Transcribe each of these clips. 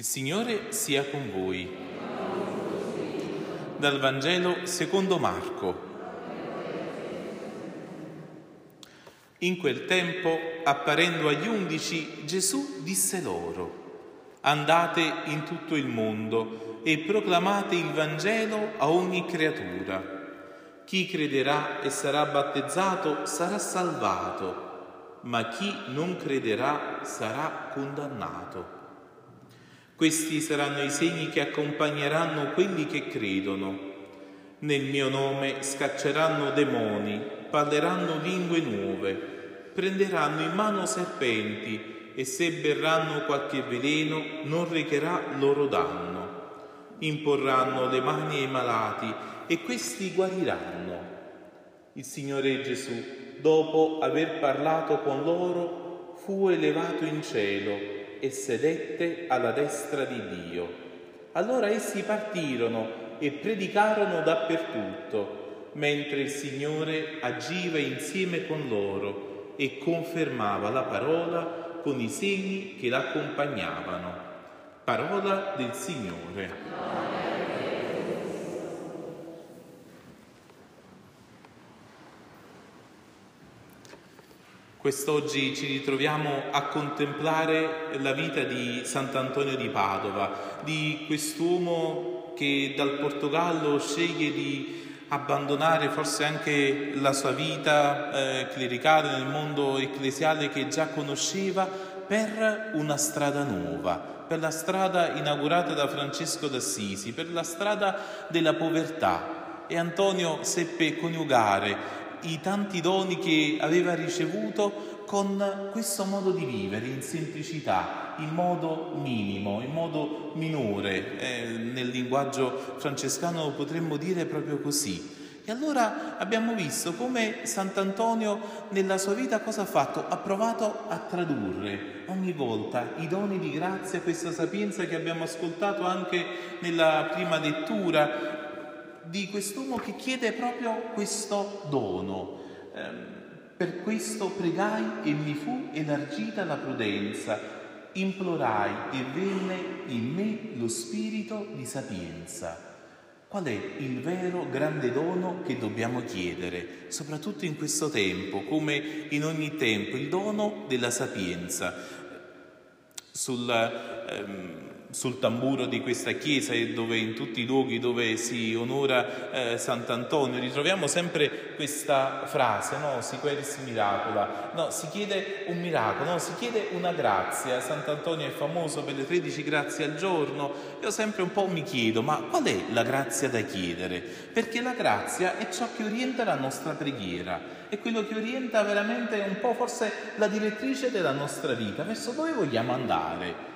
Il Signore sia con voi. Dal Vangelo secondo Marco. In quel tempo, apparendo agli undici, Gesù disse loro, andate in tutto il mondo e proclamate il Vangelo a ogni creatura. Chi crederà e sarà battezzato sarà salvato, ma chi non crederà sarà condannato. Questi saranno i segni che accompagneranno quelli che credono. Nel mio nome scacceranno demoni, parleranno lingue nuove, prenderanno in mano serpenti e se berranno qualche veleno non recherà loro danno. Imporranno le mani ai malati e questi guariranno. Il Signore Gesù, dopo aver parlato con loro, fu elevato in cielo e sedette alla destra di Dio. Allora essi partirono e predicarono dappertutto, mentre il Signore agiva insieme con loro e confermava la parola con i segni che l'accompagnavano. Parola del Signore. Quest'oggi ci ritroviamo a contemplare la vita di Sant'Antonio di Padova, di quest'uomo che dal Portogallo sceglie di abbandonare forse anche la sua vita eh, clericale nel mondo ecclesiale che già conosceva per una strada nuova, per la strada inaugurata da Francesco d'Assisi, per la strada della povertà. E Antonio seppe coniugare i tanti doni che aveva ricevuto con questo modo di vivere in semplicità, in modo minimo, in modo minore. Eh, nel linguaggio francescano potremmo dire proprio così. E allora abbiamo visto come Sant'Antonio nella sua vita cosa ha fatto? Ha provato a tradurre ogni volta i doni di grazia, questa sapienza che abbiamo ascoltato anche nella prima lettura, di quest'uomo che chiede proprio questo dono. Eh, per questo pregai e mi fu elargita la prudenza, implorai e venne in me lo spirito di sapienza. Qual è il vero grande dono che dobbiamo chiedere, soprattutto in questo tempo, come in ogni tempo, il dono della sapienza? Sul, ehm, sul tamburo di questa chiesa e dove in tutti i luoghi dove si onora eh, Sant'Antonio ritroviamo sempre questa frase, no? Si queris miracola, no? Si chiede un miracolo, no? Si chiede una grazia. Sant'Antonio è famoso per le 13 grazie al giorno. Io sempre un po' mi chiedo, ma qual è la grazia da chiedere? Perché la grazia è ciò che orienta la nostra preghiera, è quello che orienta veramente un po' forse la direttrice della nostra vita, verso dove vogliamo andare.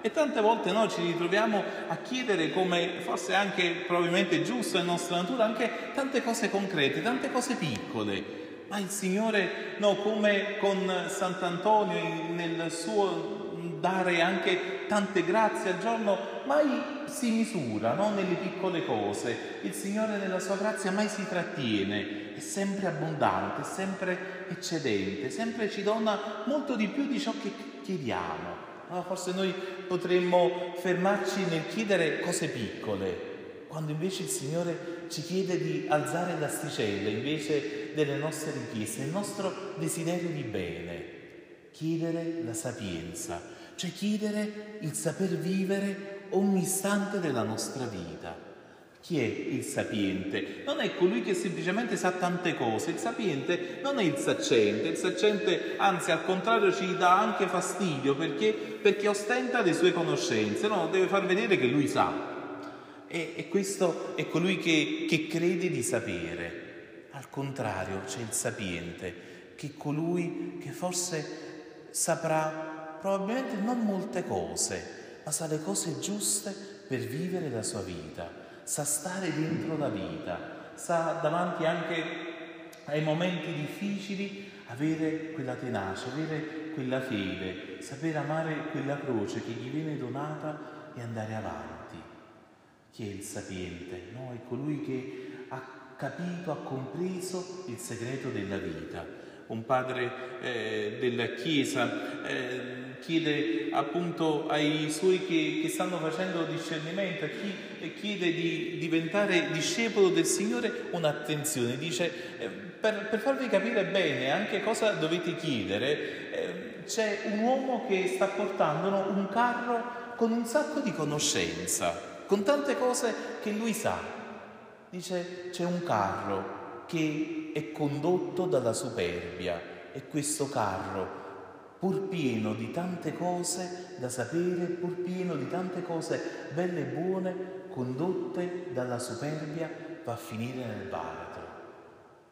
E tante volte noi ci ritroviamo a chiedere, come forse anche probabilmente giusto in nostra natura, anche tante cose concrete, tante cose piccole. Ma il Signore, no, come con Sant'Antonio nel suo dare anche tante grazie al giorno, mai si misura no? nelle piccole cose. Il Signore nella sua grazia mai si trattiene, è sempre abbondante, è sempre eccedente, sempre ci dona molto di più di ciò che chiediamo. No, forse noi potremmo fermarci nel chiedere cose piccole, quando invece il Signore ci chiede di alzare l'asticella invece delle nostre richieste, il nostro desiderio di bene, chiedere la sapienza, cioè chiedere il saper vivere ogni istante della nostra vita. Chi è il sapiente? Non è colui che semplicemente sa tante cose, il sapiente non è il saccente, il saccente anzi al contrario ci dà anche fastidio perché, perché ostenta le sue conoscenze, no? deve far vedere che lui sa. E, e questo è colui che, che crede di sapere. Al contrario c'è il sapiente, che è colui che forse saprà probabilmente non molte cose, ma sa le cose giuste per vivere la sua vita sa stare dentro la vita, sa davanti anche ai momenti difficili avere quella tenacia, avere quella fede, sapere amare quella croce che gli viene donata e andare avanti. Chi è il sapiente? No, è colui che ha capito, ha compreso il segreto della vita. un padre eh, della Chiesa, eh, chiede appunto ai suoi che, che, stanno facendo discernimento, a chi chiede di diventare discepolo del Signore, un'attenzione, dice eh, per, per, farvi capire bene anche cosa dovete chiedere, eh, c'è un uomo che sta portando un carro con un sacco di conoscenza, con tante cose che lui sa. Dice c'è un carro che è condotto dalla superbia e questo carro pur pieno di tante cose da sapere, pur pieno di tante cose belle e buone, condotte dalla superbia, va a finire nel baratro.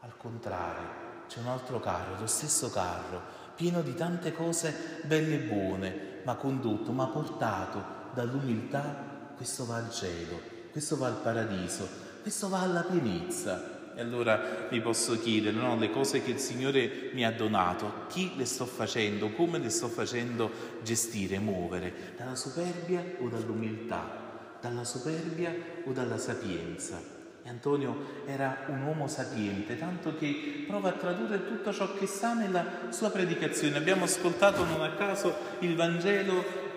Al contrario, c'è un altro carro, lo stesso carro, pieno di tante cose belle e buone, ma condotto, ma portato dall'umiltà, questo va al cielo, questo va al paradiso, questo va alla pienezza. E allora mi posso chiedere, no, le cose che il Signore mi ha donato, chi le sto facendo, come le sto facendo gestire, muovere, dalla superbia o dall'umiltà, dalla superbia o dalla sapienza. E Antonio era un uomo sapiente, tanto che prova a tradurre tutto ciò che sa nella sua predicazione. Abbiamo ascoltato non a caso il Vangelo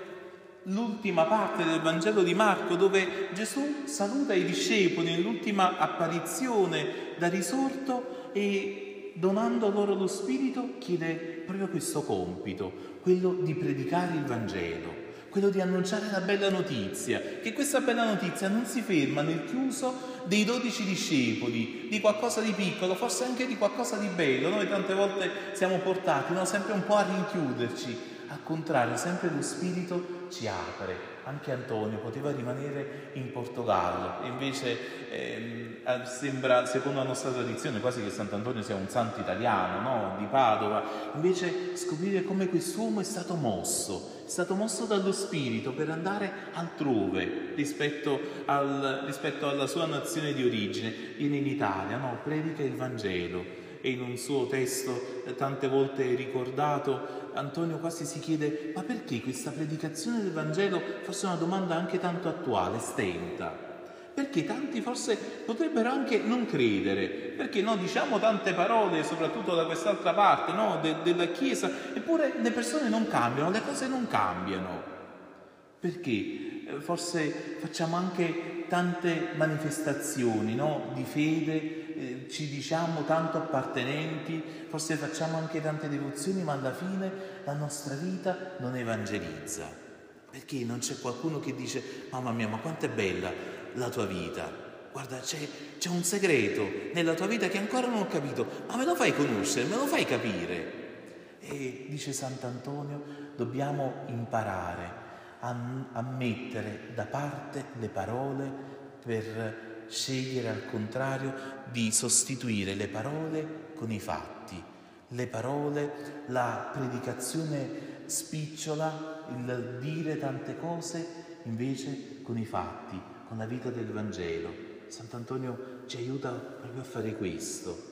l'ultima parte del Vangelo di Marco dove Gesù saluta i discepoli nell'ultima apparizione da risorto e donando loro lo Spirito chiede proprio questo compito, quello di predicare il Vangelo, quello di annunciare la bella notizia, che questa bella notizia non si ferma nel chiuso dei dodici discepoli, di qualcosa di piccolo, forse anche di qualcosa di bello. Noi tante volte siamo portati no? sempre un po' a rinchiuderci, al contrario, sempre lo Spirito ci apre. Anche Antonio poteva rimanere in Portogallo, invece ehm, sembra, secondo la nostra tradizione, quasi che Sant'Antonio sia un santo italiano, no? di Padova. Invece scoprire come quest'uomo è stato mosso, è stato mosso dallo Spirito per andare altrove rispetto, al, rispetto alla sua nazione di origine. Viene in Italia, no? predica il Vangelo e in un suo testo eh, tante volte ricordato, Antonio quasi si chiede ma perché questa predicazione del Vangelo, forse è una domanda anche tanto attuale, stenta? Perché tanti forse potrebbero anche non credere, perché no, diciamo tante parole, soprattutto da quest'altra parte no, de- della Chiesa, eppure le persone non cambiano, le cose non cambiano. Perché? Eh, forse facciamo anche tante manifestazioni no, di fede, eh, ci diciamo tanto appartenenti, forse facciamo anche tante devozioni, ma alla fine la nostra vita non evangelizza. Perché non c'è qualcuno che dice, mamma mia, ma quanto è bella la tua vita? Guarda, c'è, c'è un segreto nella tua vita che ancora non ho capito, ma me lo fai conoscere, me lo fai capire. E dice Sant'Antonio, dobbiamo imparare a, a mettere da parte le parole per scegliere al contrario di sostituire le parole con i fatti, le parole, la predicazione spicciola, il dire tante cose invece con i fatti, con la vita del Vangelo. Sant'Antonio ci aiuta proprio a fare questo.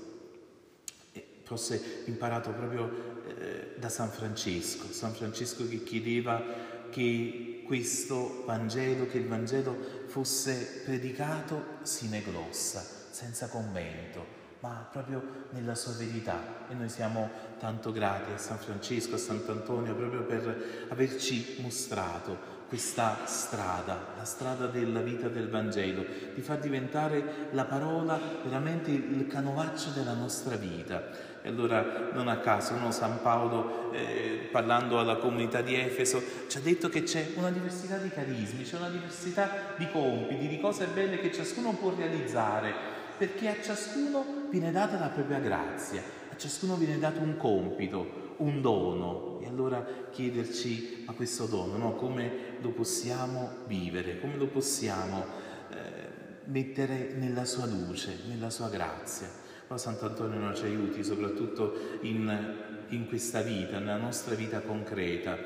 E forse imparato proprio eh, da San Francesco, San Francesco che chiedeva che questo Vangelo, che il Vangelo fosse predicato sine glossa, senza commento, ma proprio nella sua verità. E noi siamo tanto grati a San Francesco, a Sant'Antonio, proprio per averci mostrato questa strada, la strada della vita del Vangelo, di far diventare la parola veramente il canovaccio della nostra vita. E allora non a caso no, San Paolo, eh, parlando alla comunità di Efeso, ci ha detto che c'è una diversità di carismi, c'è una diversità di compiti, di cose belle che ciascuno può realizzare, perché a ciascuno viene data la propria grazia, a ciascuno viene dato un compito, un dono. E allora chiederci a questo dono, no? come lo possiamo vivere, come lo possiamo eh, mettere nella sua luce, nella sua grazia. Oh, Sant'Antonio non ci aiuti soprattutto in, in questa vita, nella nostra vita concreta.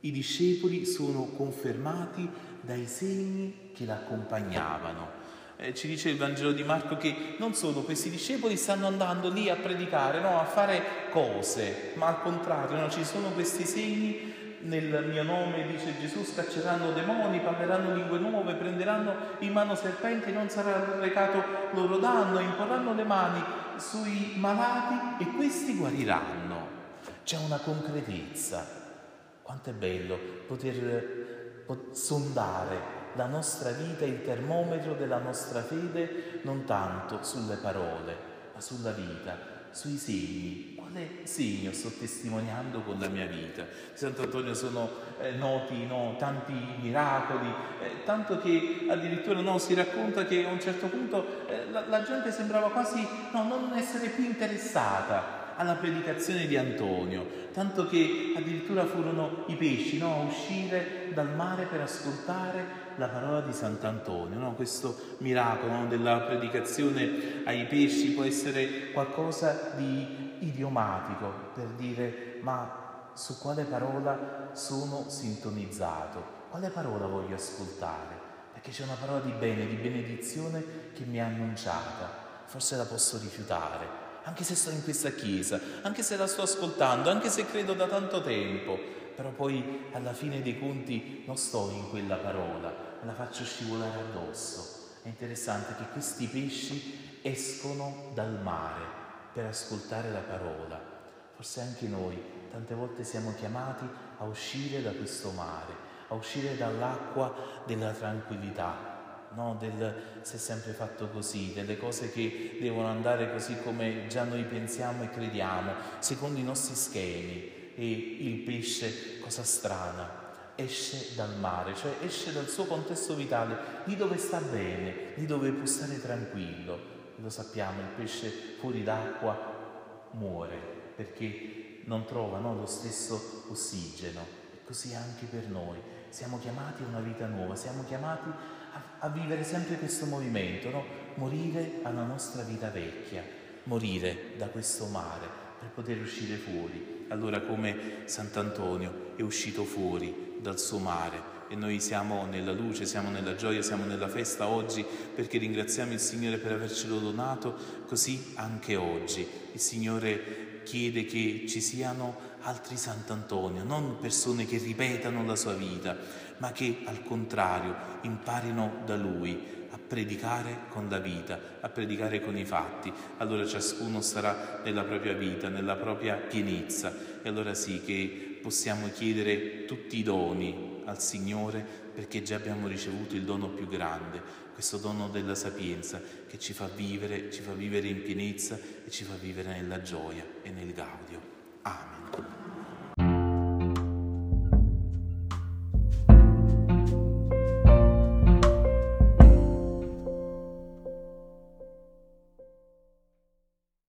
I discepoli sono confermati dai segni che l'accompagnavano. Eh, ci dice il Vangelo di Marco che non solo questi discepoli stanno andando lì a predicare, no, a fare cose, ma al contrario, no, ci sono questi segni nel mio nome, dice Gesù, scacceranno demoni, parleranno lingue nuove, prenderanno in mano serpenti, non sarà recato loro danno, imporranno le mani sui malati e questi guariranno. C'è una concretezza. Quanto è bello poter sondare la nostra vita, il termometro della nostra fede, non tanto sulle parole, ma sulla vita, sui segni. Quale segno sto testimoniando con la mia vita? Di Sant'Antonio sono eh, noti no, tanti miracoli, eh, tanto che addirittura no, si racconta che a un certo punto eh, la, la, gente sembrava quasi no, non essere più interessata alla predicazione di Antonio, tanto che addirittura furono i pesci no, a uscire dal mare per ascoltare la parola di Sant'Antonio, no? questo miracolo no? della predicazione ai pesci può essere qualcosa di idiomatico per dire ma su quale parola sono sintonizzato, quale parola voglio ascoltare, perché c'è una parola di bene, di benedizione che mi ha annunciata, forse la posso rifiutare, anche se sto in questa chiesa, anche se la sto ascoltando, anche se credo da tanto tempo, però poi alla fine dei conti non sto in quella parola, me la faccio scivolare addosso. È interessante che questi pesci escono dal mare per ascoltare la parola. Forse anche noi tante volte siamo chiamati a uscire da questo mare, a uscire dall'acqua della tranquillità, no? del se è sempre fatto così, delle cose che devono andare così come già noi pensiamo e crediamo, secondo i nostri schemi. E il pesce, cosa strana, esce dal mare, cioè esce dal suo contesto vitale, lì dove sta bene, lì dove può stare tranquillo. Lo sappiamo, il pesce fuori d'acqua muore perché non trova no, lo stesso ossigeno. E così anche per noi. Siamo chiamati a una vita nuova, siamo chiamati a, vivere sempre questo movimento, no? morire alla nostra vita vecchia, morire da questo mare per poter uscire fuori. Allora come Sant'Antonio è uscito fuori dal suo mare e noi siamo nella luce, siamo nella gioia, siamo nella festa oggi perché ringraziamo il Signore per avercelo donato, così anche oggi il Signore chiede che ci siano altri Sant'Antonio, non persone che ripetano la sua vita, ma che al contrario imparino da Lui a predicare con la vita, a predicare con i fatti. Allora ciascuno starà nella propria vita, nella propria pienezza e allora sì che possiamo chiedere tutti i doni al Signore perché già abbiamo ricevuto il dono più grande, questo dono della sapienza che ci fa vivere, ci fa vivere in pienezza e ci fa vivere nella gioia e nel gaudio. 啊明